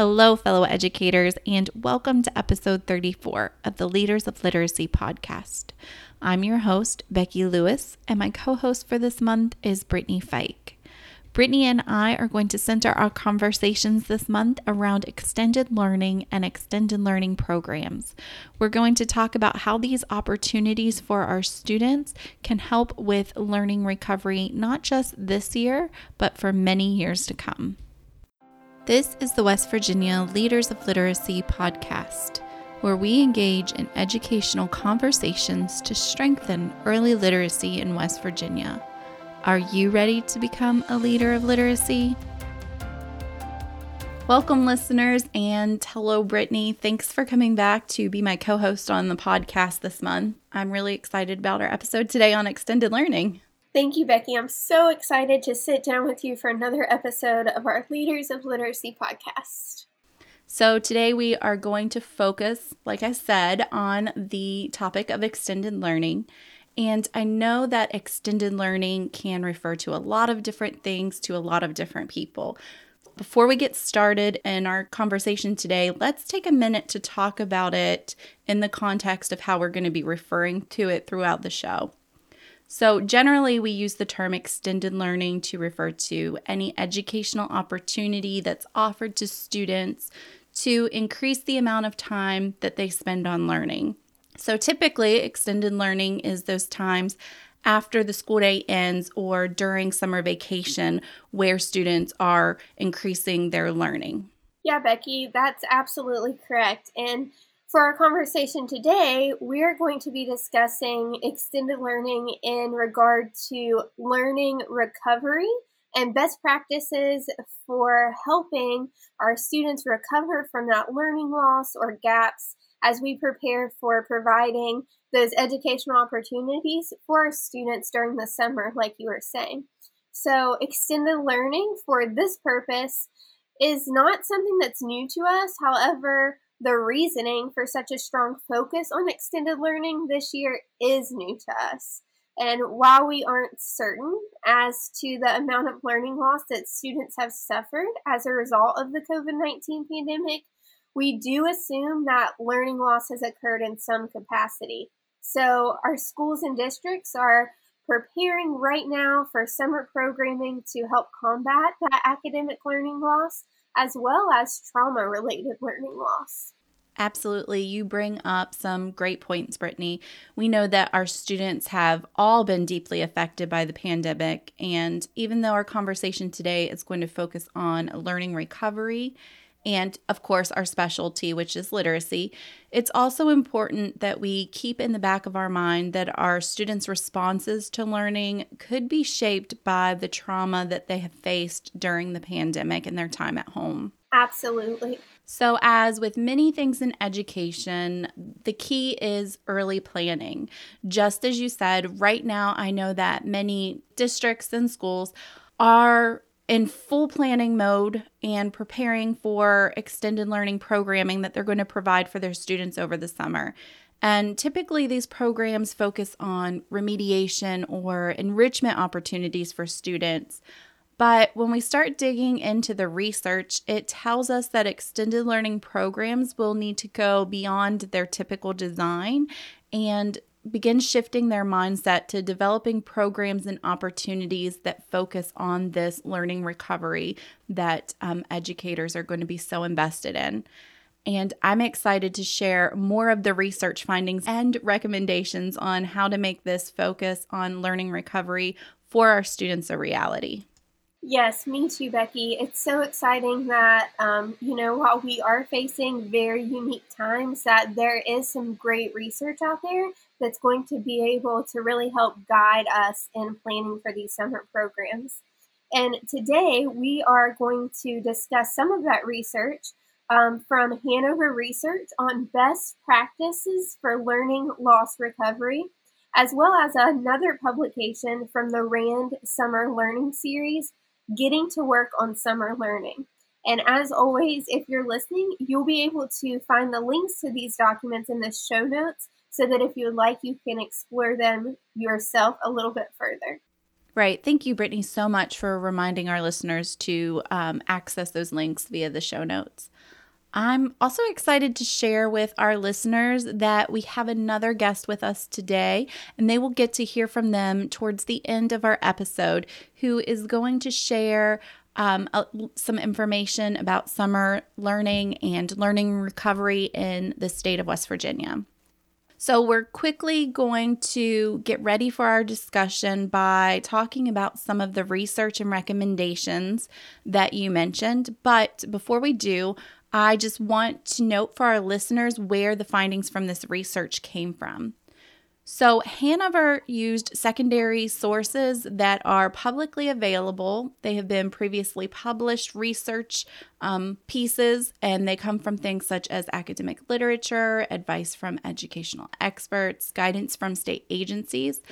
Hello, fellow educators, and welcome to episode 34 of the Leaders of Literacy podcast. I'm your host, Becky Lewis, and my co host for this month is Brittany Fike. Brittany and I are going to center our conversations this month around extended learning and extended learning programs. We're going to talk about how these opportunities for our students can help with learning recovery, not just this year, but for many years to come. This is the West Virginia Leaders of Literacy podcast, where we engage in educational conversations to strengthen early literacy in West Virginia. Are you ready to become a leader of literacy? Welcome, listeners, and hello, Brittany. Thanks for coming back to be my co host on the podcast this month. I'm really excited about our episode today on extended learning. Thank you, Becky. I'm so excited to sit down with you for another episode of our Leaders of Literacy podcast. So, today we are going to focus, like I said, on the topic of extended learning. And I know that extended learning can refer to a lot of different things to a lot of different people. Before we get started in our conversation today, let's take a minute to talk about it in the context of how we're going to be referring to it throughout the show. So, generally, we use the term extended learning to refer to any educational opportunity that's offered to students to increase the amount of time that they spend on learning. So, typically, extended learning is those times after the school day ends or during summer vacation where students are increasing their learning. Yeah, Becky, that's absolutely correct. And for our conversation today, we're going to be discussing extended learning in regard to learning recovery and best practices for helping our students recover from that learning loss or gaps as we prepare for providing those educational opportunities for our students during the summer, like you were saying. So, extended learning for this purpose is not something that's new to us. However, the reasoning for such a strong focus on extended learning this year is new to us. And while we aren't certain as to the amount of learning loss that students have suffered as a result of the COVID 19 pandemic, we do assume that learning loss has occurred in some capacity. So, our schools and districts are preparing right now for summer programming to help combat that academic learning loss as well as trauma related learning loss. Absolutely. You bring up some great points, Brittany. We know that our students have all been deeply affected by the pandemic. And even though our conversation today is going to focus on learning recovery and, of course, our specialty, which is literacy, it's also important that we keep in the back of our mind that our students' responses to learning could be shaped by the trauma that they have faced during the pandemic and their time at home. Absolutely. So, as with many things in education, the key is early planning. Just as you said, right now, I know that many districts and schools are in full planning mode and preparing for extended learning programming that they're going to provide for their students over the summer. And typically, these programs focus on remediation or enrichment opportunities for students. But when we start digging into the research, it tells us that extended learning programs will need to go beyond their typical design and begin shifting their mindset to developing programs and opportunities that focus on this learning recovery that um, educators are going to be so invested in. And I'm excited to share more of the research findings and recommendations on how to make this focus on learning recovery for our students a reality. Yes, me too, Becky. It's so exciting that, um, you know, while we are facing very unique times, that there is some great research out there that's going to be able to really help guide us in planning for these summer programs. And today we are going to discuss some of that research um, from Hanover Research on best practices for learning loss recovery, as well as another publication from the RAND Summer Learning Series getting to work on summer learning. And as always, if you're listening, you'll be able to find the links to these documents in the show notes so that if you like, you can explore them yourself a little bit further. Right. Thank you, Brittany, so much for reminding our listeners to um, access those links via the show notes. I'm also excited to share with our listeners that we have another guest with us today, and they will get to hear from them towards the end of our episode, who is going to share um, some information about summer learning and learning recovery in the state of West Virginia. So, we're quickly going to get ready for our discussion by talking about some of the research and recommendations that you mentioned. But before we do, I just want to note for our listeners where the findings from this research came from. So, Hanover used secondary sources that are publicly available. They have been previously published research um, pieces, and they come from things such as academic literature, advice from educational experts, guidance from state agencies.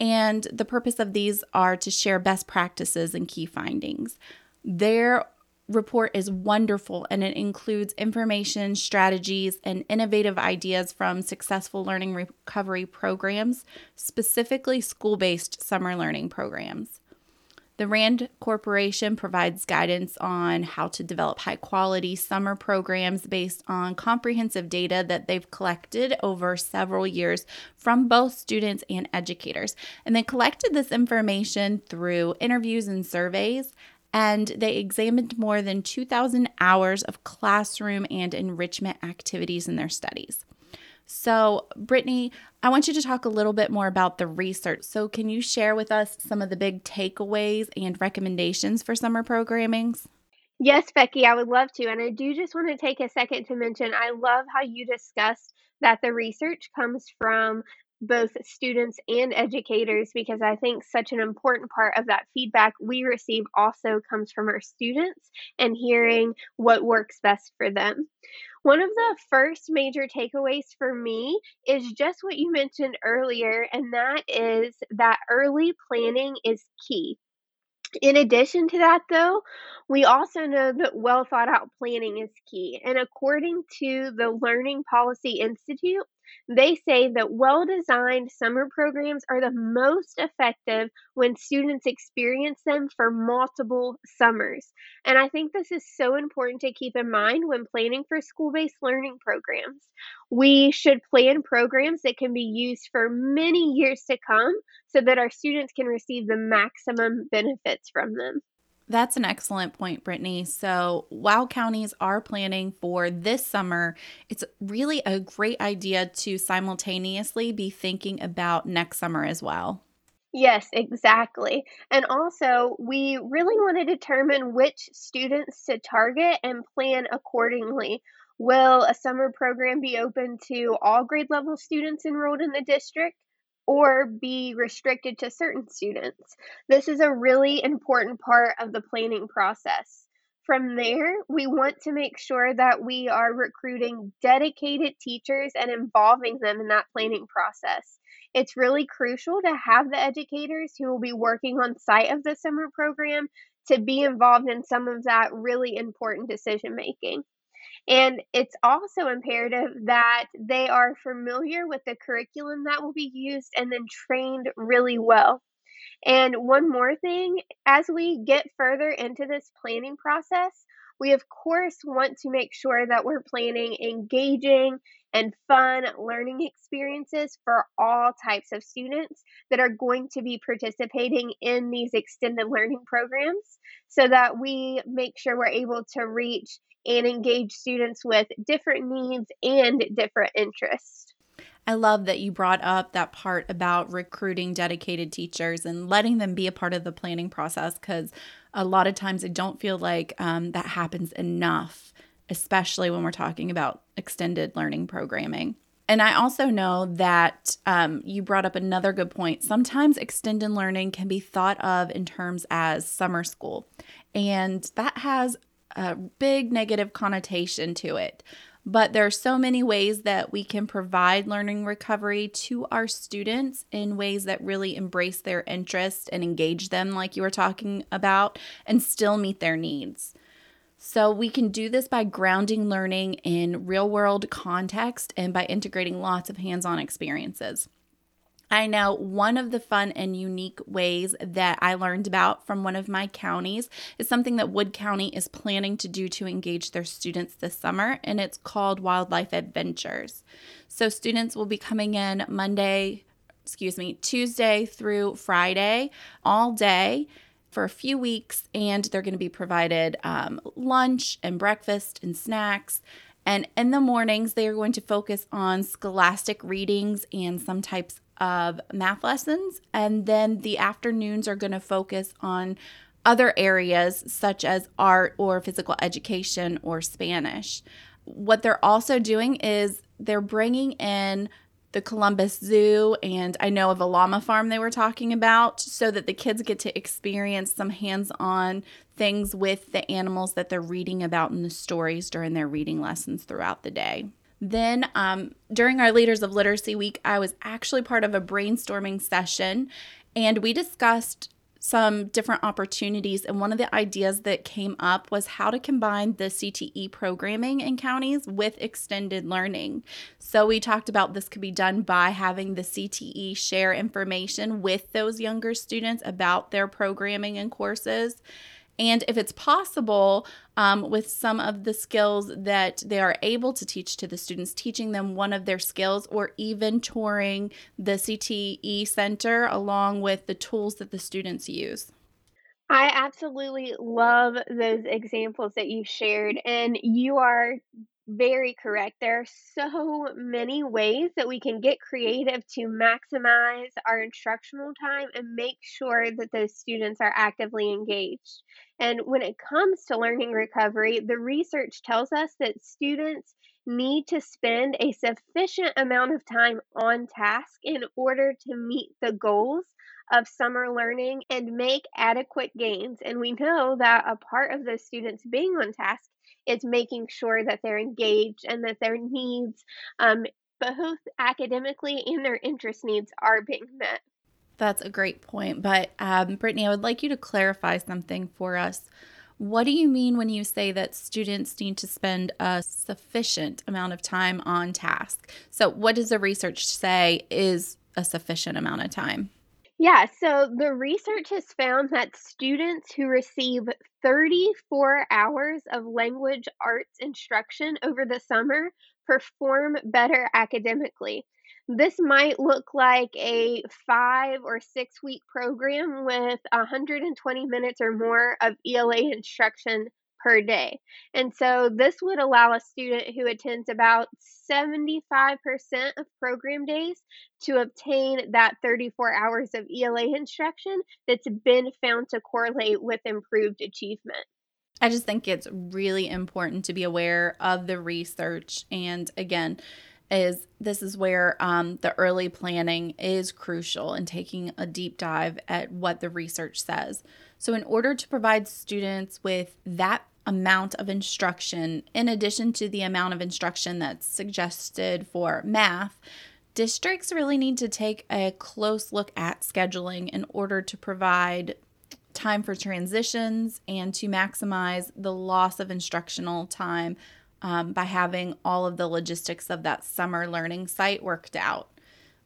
And the purpose of these are to share best practices and key findings. There report is wonderful and it includes information, strategies, and innovative ideas from successful learning recovery programs, specifically school based summer learning programs. The RAND Corporation provides guidance on how to develop high quality summer programs based on comprehensive data that they've collected over several years from both students and educators. And they collected this information through interviews and surveys and they examined more than 2,000 hours of classroom and enrichment activities in their studies. So, Brittany, I want you to talk a little bit more about the research. So, can you share with us some of the big takeaways and recommendations for summer programmings? Yes, Becky, I would love to. And I do just want to take a second to mention I love how you discussed that the research comes from both students and educators because I think such an important part of that feedback we receive also comes from our students and hearing what works best for them. One of the first major takeaways for me is just what you mentioned earlier, and that is that early planning is key. In addition to that, though, we also know that well thought out planning is key. And according to the Learning Policy Institute, they say that well designed summer programs are the most effective when students experience them for multiple summers. And I think this is so important to keep in mind when planning for school based learning programs. We should plan programs that can be used for many years to come so that our students can receive the maximum benefits from them. That's an excellent point, Brittany. So, while counties are planning for this summer, it's really a great idea to simultaneously be thinking about next summer as well. Yes, exactly. And also, we really want to determine which students to target and plan accordingly. Will a summer program be open to all grade level students enrolled in the district? Or be restricted to certain students. This is a really important part of the planning process. From there, we want to make sure that we are recruiting dedicated teachers and involving them in that planning process. It's really crucial to have the educators who will be working on site of the summer program to be involved in some of that really important decision making. And it's also imperative that they are familiar with the curriculum that will be used and then trained really well. And one more thing, as we get further into this planning process, we of course want to make sure that we're planning engaging and fun learning experiences for all types of students that are going to be participating in these extended learning programs so that we make sure we're able to reach and engage students with different needs and different interests. I love that you brought up that part about recruiting dedicated teachers and letting them be a part of the planning process because a lot of times I don't feel like um, that happens enough, especially when we're talking about extended learning programming. And I also know that um, you brought up another good point. Sometimes extended learning can be thought of in terms as summer school, and that has a big negative connotation to it. But there are so many ways that we can provide learning recovery to our students in ways that really embrace their interest and engage them, like you were talking about, and still meet their needs. So, we can do this by grounding learning in real world context and by integrating lots of hands on experiences. I know one of the fun and unique ways that I learned about from one of my counties is something that Wood County is planning to do to engage their students this summer, and it's called Wildlife Adventures. So, students will be coming in Monday, excuse me, Tuesday through Friday, all day for a few weeks, and they're going to be provided um, lunch and breakfast and snacks. And in the mornings, they are going to focus on scholastic readings and some types of math lessons. And then the afternoons are going to focus on other areas such as art or physical education or Spanish. What they're also doing is they're bringing in the Columbus Zoo, and I know of a llama farm they were talking about, so that the kids get to experience some hands on things with the animals that they're reading about in the stories during their reading lessons throughout the day. Then, um, during our Leaders of Literacy Week, I was actually part of a brainstorming session, and we discussed some different opportunities. And one of the ideas that came up was how to combine the CTE programming in counties with extended learning. So we talked about this could be done by having the CTE share information with those younger students about their programming and courses and if it's possible, um, with some of the skills that they are able to teach to the students, teaching them one of their skills or even touring the CTE center along with the tools that the students use. I absolutely love those examples that you shared, and you are very correct. There are so many ways that we can get creative to maximize our instructional time and make sure that those students are actively engaged. And when it comes to learning recovery, the research tells us that students need to spend a sufficient amount of time on task in order to meet the goals of summer learning and make adequate gains. And we know that a part of those students being on task is making sure that they're engaged and that their needs, um, both academically and their interest needs, are being met. That's a great point. But um, Brittany, I would like you to clarify something for us. What do you mean when you say that students need to spend a sufficient amount of time on task? So, what does the research say is a sufficient amount of time? Yeah, so the research has found that students who receive 34 hours of language arts instruction over the summer perform better academically. This might look like a five or six week program with 120 minutes or more of ELA instruction per day. And so this would allow a student who attends about 75% of program days to obtain that 34 hours of ELA instruction that's been found to correlate with improved achievement. I just think it's really important to be aware of the research. And again, is this is where um, the early planning is crucial in taking a deep dive at what the research says. So, in order to provide students with that amount of instruction, in addition to the amount of instruction that's suggested for math, districts really need to take a close look at scheduling in order to provide time for transitions and to maximize the loss of instructional time um, by having all of the logistics of that summer learning site worked out.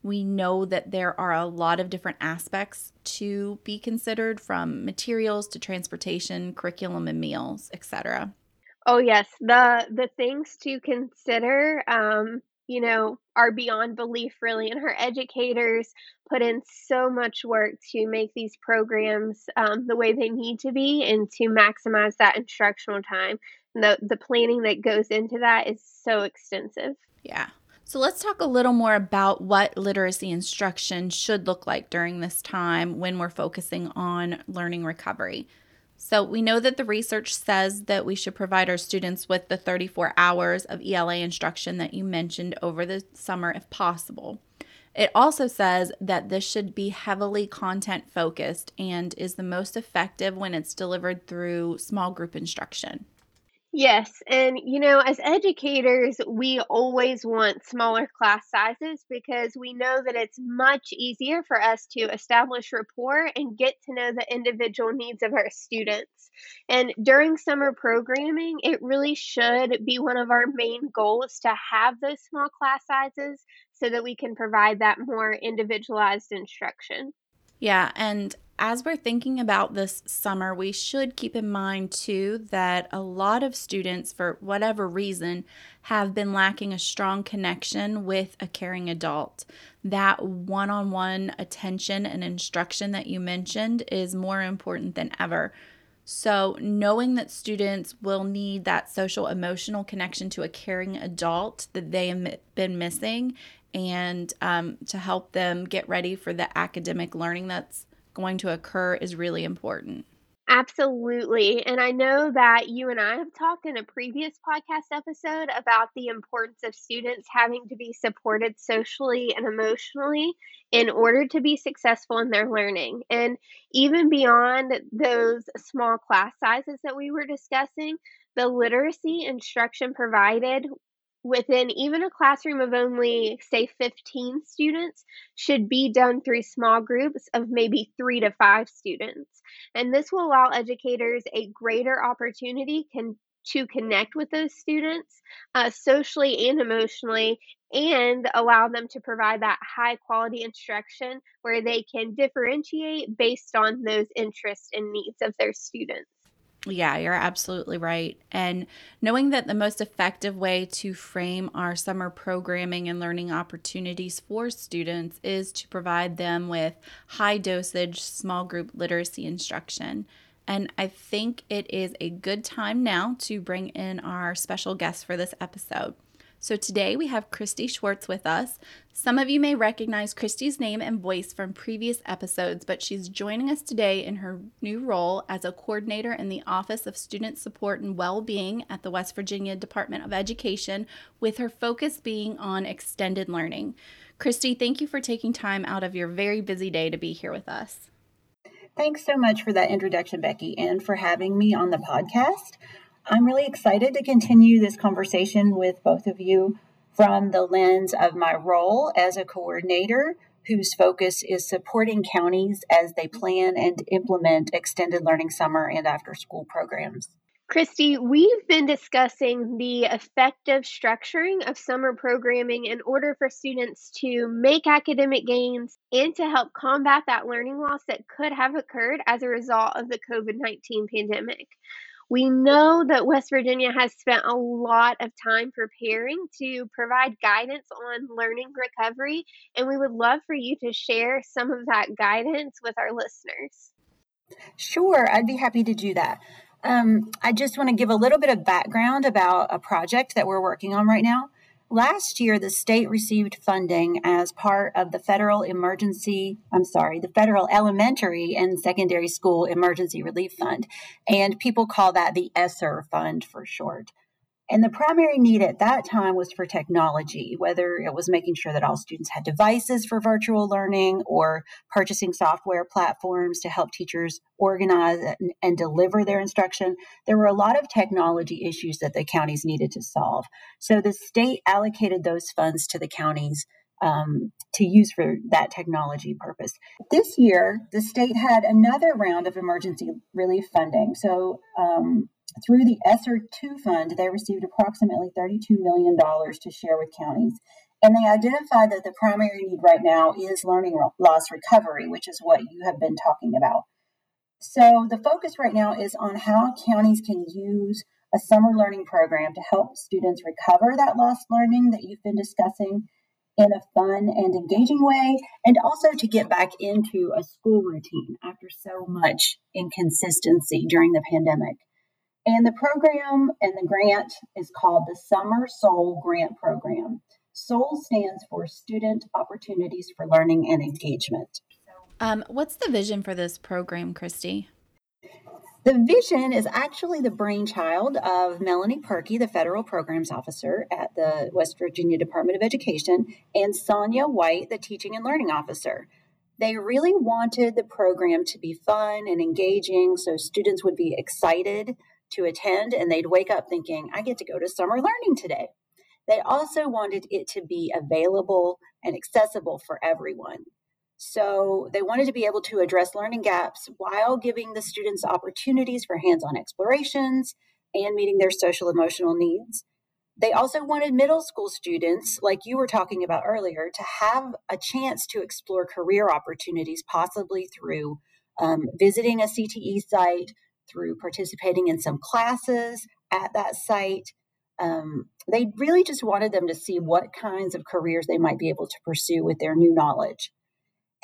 We know that there are a lot of different aspects to be considered from materials to transportation, curriculum and meals, etc. Oh yes, the the things to consider um, you know, are beyond belief really and her educators put in so much work to make these programs um, the way they need to be and to maximize that instructional time the the planning that goes into that is so extensive. Yeah. So let's talk a little more about what literacy instruction should look like during this time when we're focusing on learning recovery. So we know that the research says that we should provide our students with the 34 hours of ELA instruction that you mentioned over the summer if possible. It also says that this should be heavily content focused and is the most effective when it's delivered through small group instruction. Yes, and you know, as educators, we always want smaller class sizes because we know that it's much easier for us to establish rapport and get to know the individual needs of our students. And during summer programming, it really should be one of our main goals to have those small class sizes so that we can provide that more individualized instruction. Yeah, and as we're thinking about this summer, we should keep in mind too that a lot of students, for whatever reason, have been lacking a strong connection with a caring adult. That one on one attention and instruction that you mentioned is more important than ever. So, knowing that students will need that social emotional connection to a caring adult that they have been missing and um, to help them get ready for the academic learning that's going to occur is really important. Absolutely. And I know that you and I have talked in a previous podcast episode about the importance of students having to be supported socially and emotionally in order to be successful in their learning. And even beyond those small class sizes that we were discussing, the literacy instruction provided within even a classroom of only, say, 15 students should be done through small groups of maybe three to five students. And this will allow educators a greater opportunity can, to connect with those students uh, socially and emotionally and allow them to provide that high quality instruction where they can differentiate based on those interests and needs of their students. Yeah, you're absolutely right. And knowing that the most effective way to frame our summer programming and learning opportunities for students is to provide them with high dosage small group literacy instruction. And I think it is a good time now to bring in our special guest for this episode. So today we have Christy Schwartz with us. Some of you may recognize Christy's name and voice from previous episodes, but she's joining us today in her new role as a coordinator in the Office of Student Support and Well-Being at the West Virginia Department of Education, with her focus being on extended learning. Christy, thank you for taking time out of your very busy day to be here with us. Thanks so much for that introduction, Becky, and for having me on the podcast. I'm really excited to continue this conversation with both of you from the lens of my role as a coordinator whose focus is supporting counties as they plan and implement extended learning summer and after school programs. Christy, we've been discussing the effective structuring of summer programming in order for students to make academic gains and to help combat that learning loss that could have occurred as a result of the COVID 19 pandemic. We know that West Virginia has spent a lot of time preparing to provide guidance on learning recovery, and we would love for you to share some of that guidance with our listeners. Sure, I'd be happy to do that. Um, I just want to give a little bit of background about a project that we're working on right now. Last year, the state received funding as part of the federal emergency, I'm sorry, the federal elementary and secondary school emergency relief fund. And people call that the ESSER fund for short. And the primary need at that time was for technology, whether it was making sure that all students had devices for virtual learning or purchasing software platforms to help teachers organize and, and, deliver their instruction. There were a lot of technology issues that the counties needed to solve. So the state allocated those funds to the counties um, to use for that technology purpose. This year, the state had another round of emergency relief funding. So um, through the ESSER 2 fund, they received approximately $32 million to share with counties. And they identified that the primary need right now is learning loss recovery, which is what you have been talking about. So the focus right now is on how counties can use a summer learning program to help students recover that lost learning that you've been discussing in a fun and engaging way, and also to get back into a school routine after so much inconsistency during the pandemic. And the program and the grant is called the Summer SOLE Grant Program. SOLE stands for Student Opportunities for Learning and Engagement. Um, what's the vision for this program, Christy? The vision is actually the brainchild of Melanie Purkey, the federal programs officer at the West Virginia Department of Education, and Sonia White, the teaching and learning officer. They really wanted the program to be fun and engaging so students would be excited to attend, and they'd wake up thinking, I get to go to summer learning today. They also wanted it to be available and accessible for everyone. So they wanted to be able to address learning gaps while giving the students opportunities for hands on explorations and meeting their social emotional needs. They also wanted middle school students, like you were talking about earlier, to have a chance to explore career opportunities, possibly through um, visiting a CTE site, through participating in some classes at that site. Um, they really just wanted them to see what kinds of careers they might be able to pursue with their new knowledge.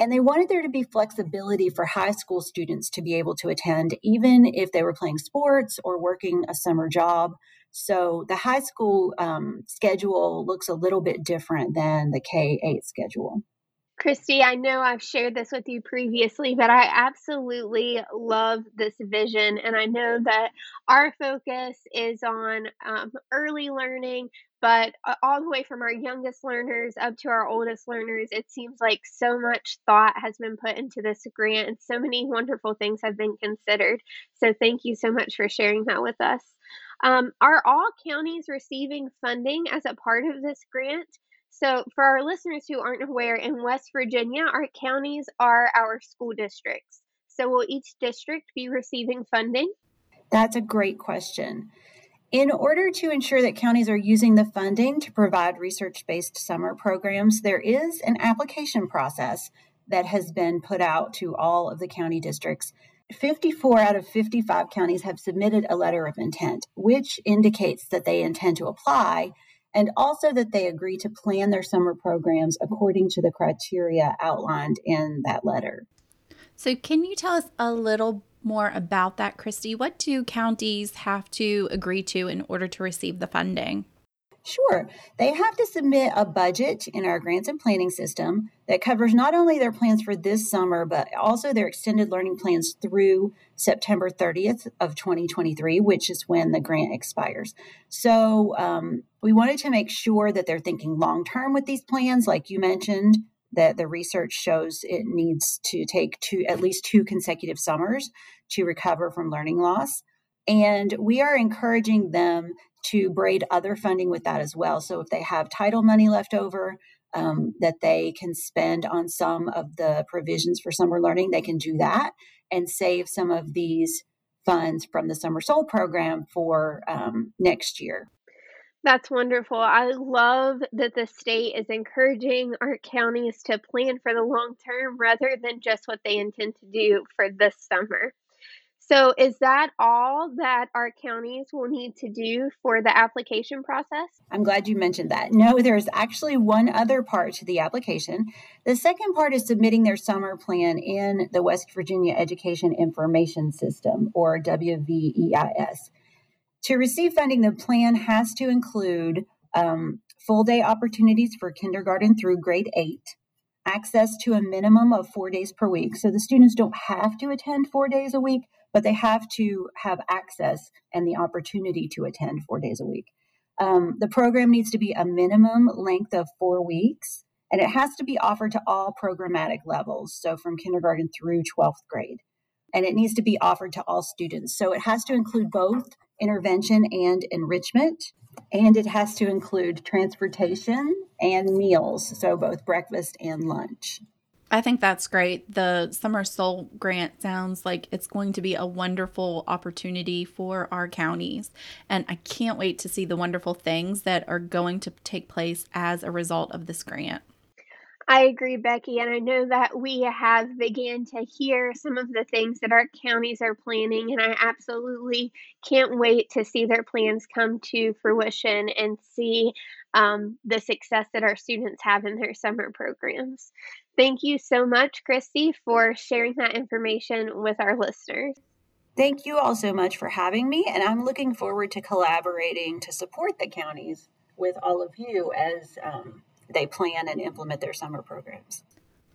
And they wanted there to be flexibility for high school students to be able to attend, even if they were playing sports or working a summer job. So the high school um, schedule looks a little bit different than the K 8 schedule. Christy, I know I've shared this with you previously, but I absolutely love this vision. And I know that our focus is on um, early learning, but uh, all the way from our youngest learners up to our oldest learners, it seems like so much thought has been put into this grant and so many wonderful things have been considered. So thank you so much for sharing that with us. Um, are all counties receiving funding as a part of this grant? So, for our listeners who aren't aware, in West Virginia, our counties are our school districts. So, will each district be receiving funding? That's a great question. In order to ensure that counties are using the funding to provide research based summer programs, there is an application process that has been put out to all of the county districts. 54 out of 55 counties have submitted a letter of intent, which indicates that they intend to apply and also that they agree to plan their summer programs according to the criteria outlined in that letter. So, can you tell us a little more about that, Christy? What do counties have to agree to in order to receive the funding? Sure. They have to submit a budget in our grants and planning system that covers not only their plans for this summer, but also their extended learning plans through September 30th of 2023, which is when the grant expires. So um, we wanted to make sure that they're thinking long term with these plans, like you mentioned, that the research shows it needs to take two at least two consecutive summers to recover from learning loss. And we are encouraging them to braid other funding with that as well. So if they have title money left over, um, that they can spend on some of the provisions for summer learning, they can do that and save some of these funds from the Summer SOLE program for um, next year. That's wonderful. I love that the state is encouraging our counties to plan for the long term rather than just what they intend to do for this summer. So, is that all that our counties will need to do for the application process? I'm glad you mentioned that. No, there's actually one other part to the application. The second part is submitting their summer plan in the West Virginia Education Information System, or WVEIS. To receive funding, the plan has to include um, full day opportunities for kindergarten through grade eight, access to a minimum of four days per week. So the students don't have to attend four days a week but they have to have access and the opportunity to attend four days a week. Um, the program needs to be a minimum length of four weeks, and it has to be offered to all programmatic levels, so from kindergarten through 12th grade. And it needs to be offered to all students. So it has to include both intervention and enrichment, and it has to include transportation and meals, so both breakfast and lunch. I think that's great. The Summer SOLE grant sounds like it's going to be a wonderful opportunity for our counties. And I can't wait to see the wonderful things that are going to take place as a result of this grant. I agree, Becky, and I know that we have began to hear some of the things that our counties are planning, and I absolutely can't wait to see their plans come to fruition and see um, the success that our students have in their summer programs. Thank you so much, Christy, for sharing that information with our listeners. Thank you all so much for having me, and I'm looking forward to collaborating to support the counties with all of you as um, they plan and implement their summer programs.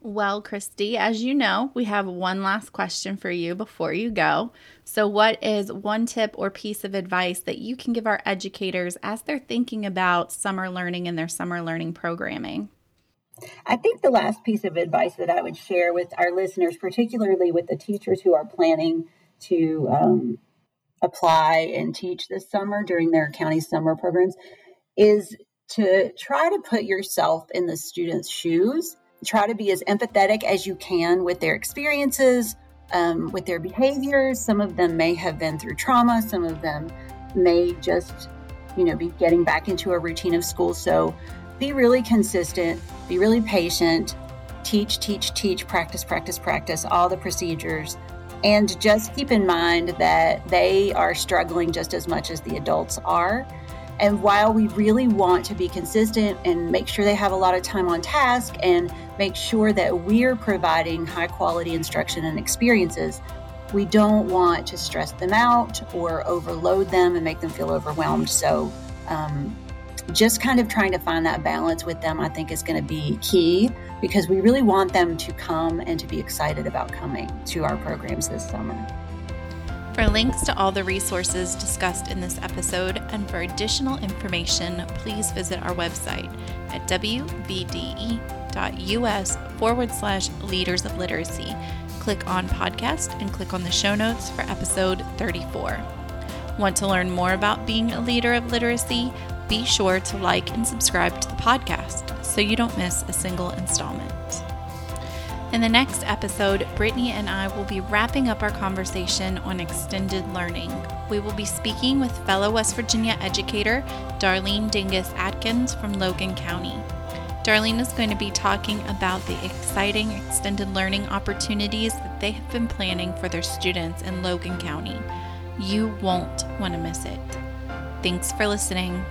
Well, Christy, as you know, we have one last question for you before you go. So, what is one tip or piece of advice that you can give our educators as they're thinking about summer learning and their summer learning programming? I think the last piece of advice that I would share with our listeners, particularly with the teachers who are planning to um, apply and teach this summer during their county summer programs is to try to put yourself in the students' shoes. Try to be as empathetic as you can with their experiences, um, with their behaviors. Some of them may have been through trauma, some of them may just, you know, be getting back into a routine of school. So be really consistent, be really patient, teach, teach, teach, practice, practice, practice, all the procedures. And just keep in mind that they are struggling just as much as the adults are. And while we really want to be consistent and make sure they have a lot of time on task and make sure that we're providing high quality instruction and experiences, we don't want to stress them out or overload them and make them feel overwhelmed. So, um, just kind of trying to find that balance with them, I think, is going to be key because we really want them to come and to be excited about coming to our programs this summer. For links to all the resources discussed in this episode and for additional information, please visit our website at wvde.us forward slash leaders of literacy. Click on podcast and click on the show notes for episode 34. Want to learn more about being a leader of literacy? Be sure to like and subscribe to the podcast so you don't miss a single installment. In the next episode, Brittany and I will be wrapping up our conversation on extended learning. We will be speaking with fellow West Virginia educator Darlene Dingus Atkins from Logan County. Darlene is going to be talking about the exciting extended learning opportunities that they have been planning for their students in Logan County. You won't want to miss it. Thanks for listening.